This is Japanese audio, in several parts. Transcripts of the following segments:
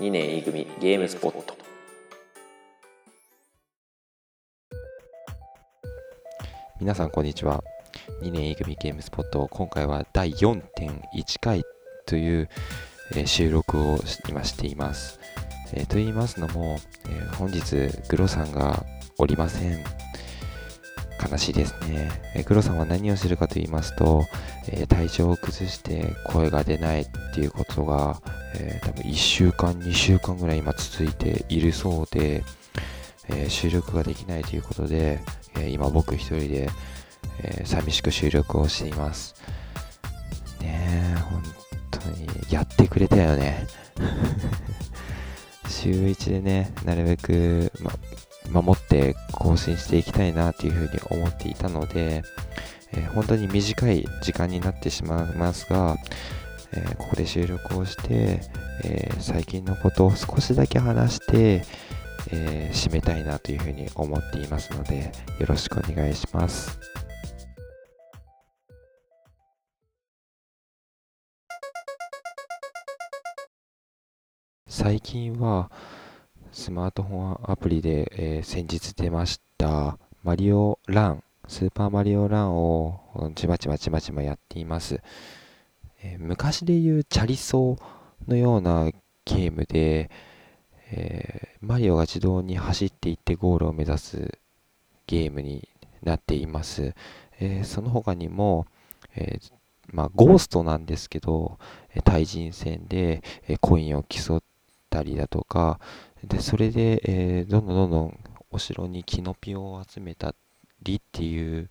2年 E 組ゲームスポット。皆さんこんにちは。2年 E 組ゲームスポット今回は第4.1回という、えー収録を今しています、えーと言いますのも、えー本日グロさんがおりません。悲しいですね、えーグロさんは何をするかと言いますと、えー体調を崩して声が出ないっていうことが、えー多分1週間2週間ぐらい今続いているそうで、え収録ができないということで、え今僕一人で、え寂しく収録をしています。ねえ本当にやってくれたよね。週1でねなるべく、ま、守って更新していきたいなというふうに思っていたので、えー本当に短い時間になってしまいますが、えーここで収録をして、えー最近のことを少しだけ話して、え締めたいなというふうに思っていますのでよろしくお願いします。最近はスマートフォンアプリで、えー先日出ましたマリオランスーパーマリオランをちまちまちまちまやっています、えー昔で言うチャリソーのようなゲームで、えーマリオが自動に走っていってゴールを目指すゲームになっています。えーその他にも、えーまあ、ゴーストなんですけど、え対人戦で、えコインを競ったりだとか、でそれで、えーどんどんどんどんお城にキノピオを集めたりっていう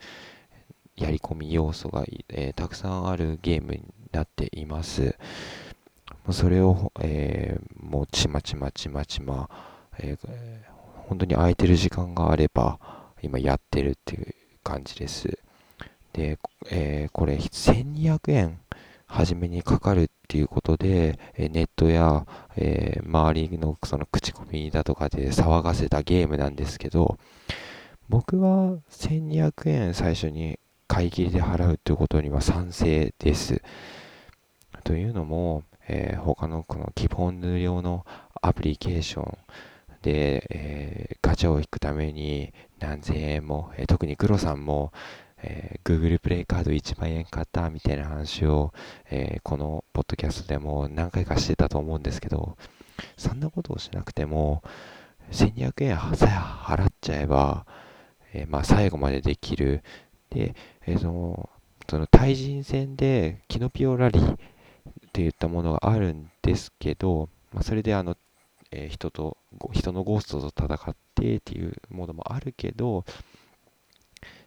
やり込み要素が、えーたくさんあるゲームになっています。もうそれを、えーもうちまちまちまちま、ええー本当に空いてる時間があれば今やってるっていう感じです。で、えーこれ1200円初めにかかるっていうことで、えネットや、えー周りのその口コミだとかで騒がせたゲームなんですけど僕は1200円最初に買い切りで払うということには賛成です。というのも、えー他のこの基本無料のアプリケーションで、えーガチャを引くために何千円も、えー特にグロさんも、えー Google プレイカード1万円買ったみたいな話を、えーこのポッドキャストでも何回かしてたと思うんですけどそんなことをしなくても1200円さえ払っちゃえば、えーまあ、最後までできる。で、えーそのその対人戦でキノピオラリーっていったものがあるんですけど、まあ、それであの、えー人と人のゴーストと戦ってっていうものもあるけど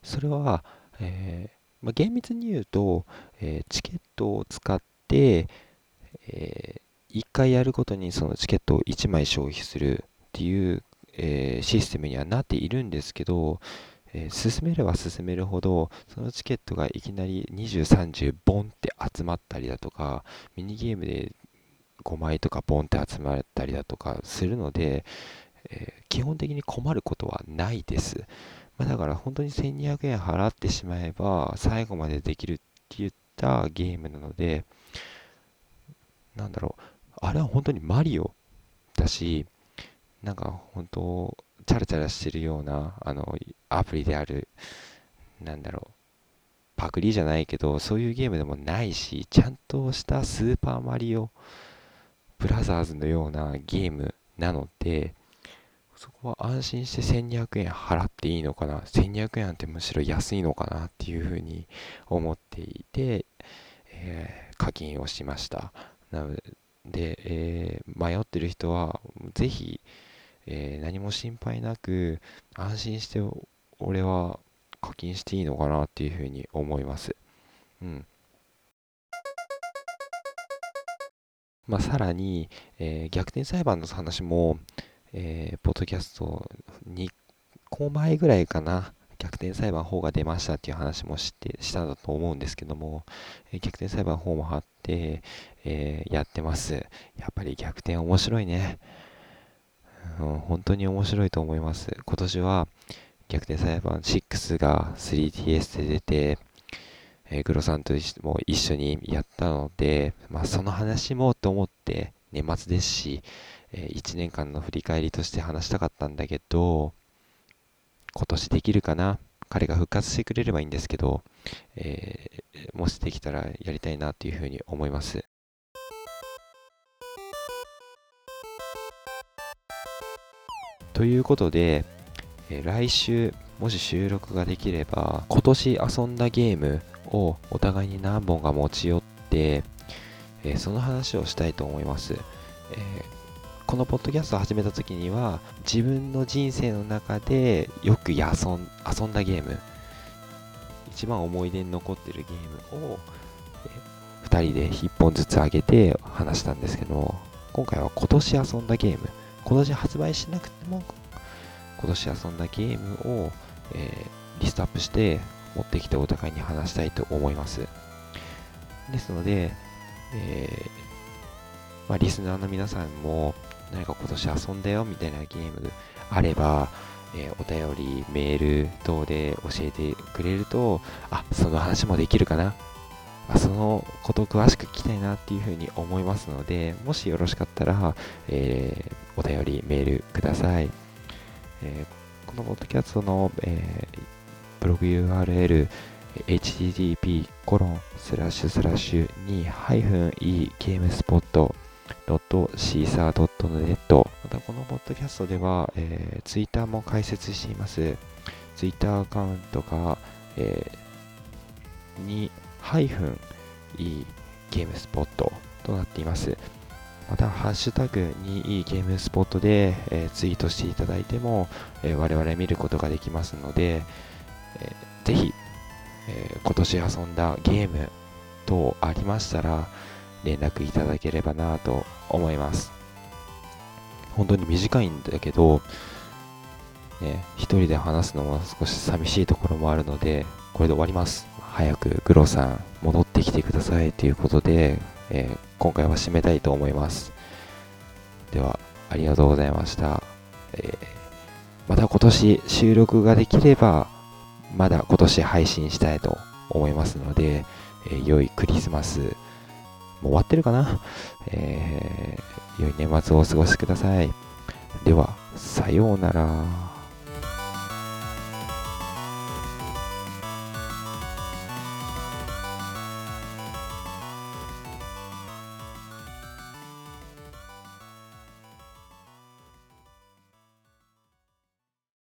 それは、えーまあ、厳密に言うと、えーチケットを使って、え1回やるごとにそのチケットを1枚消費するっていう、えーシステムにはなっているんですけど、え進めれば進めるほどそのチケットがいきなり2030ボンって集まったりだとかミニゲームで5枚とかボンって集まったりだとかするので、え基本的に困ることはないです、まあ、だから本当に1200円払ってしまえば最後までできるって言ったゲームなのでなんだろう。あれは本当にマリオだしなんか本当チャラチャラしてるようなあのアプリであるなんだろう。パクリじゃないけどそういうゲームでもないしちゃんとしたスーパーマリオブラザーズのようなゲームなのでそこは安心して1200円払っていいのかな。1200円なんてむしろ安いのかなっていうふうに思っていて、えー課金をしました。なので、えー迷ってる人はぜひ、えー何も心配なく安心して俺は課金していいのかなっていうふうに思います。うん。まあ、さらに、えー逆転裁判の話も、えーポッドキャスト2個前ぐらいかな、逆転裁判法が出ましたっていう話もしてしたと思うんですけども、えー逆転裁判法も貼って、えーやってます。やっぱり逆転面白いね。うん、本当に面白いと思います。今年は逆転裁判6が 3DS で出て、えーグロさんとも一緒にやったので、まあ、その話もと思って年末ですし、え1年間の振り返りとして話したかったんだけど、今年できるかな？彼が復活してくれればいいんですけど、えー、もしできたらやりたいなというふうに思います。ということで、えー、来週もし収録ができれば今年遊んだゲームをお互いに何本か持ち寄って、えー、その話をしたいと思います、えー、このポッドキャストを始めた時には自分の人生の中でよく遊ん遊んだゲーム一番思い出に残ってるゲームを、2人で1本ずつ上げて話したんですけど今回は今年遊んだゲーム今年発売しなくても今年遊んだゲームを、えー、リストアップして持ってきてお互いに話したいと思います。ですので、えー、まあ、リスナーの皆さんも何か今年遊んだよみたいなゲームあれば、えー、お便り、メール等で教えてくれると、あ、その話もできるかな。あそのことを詳しく聞きたいなっていうふうに思いますので、もしよろしかったら、えー、お便り、メールください。えー、このポッドキャストの、えー、ブログ URL、http://2-e-gamespot.com .caesar.net またこのポッドキャストでは、えー、Twitter も開設しています。Twitter アカウントが、えー、に -e ゲームスポットとなっています。また、ハッシュタグにいいゲームスポットで、えー、ツイートしていただいても、えー、我々見ることができますので、えー、ぜひ、えー、今年遊んだゲーム等ありましたら、連絡いただければなと思います。本当に短いんだけど、ね、一人で話すのも少し寂しいところもあるので、これで終わります。早くグロさん戻ってきてくださいということで、えー、今回は締めたいと思います。では、ありがとうございました。えー、また今年収録ができれば、まだ今年配信したいと思いますので、えー、良いクリスマス、もう終わってるかな、えー、良い年末をお過ごしください。では、さようなら。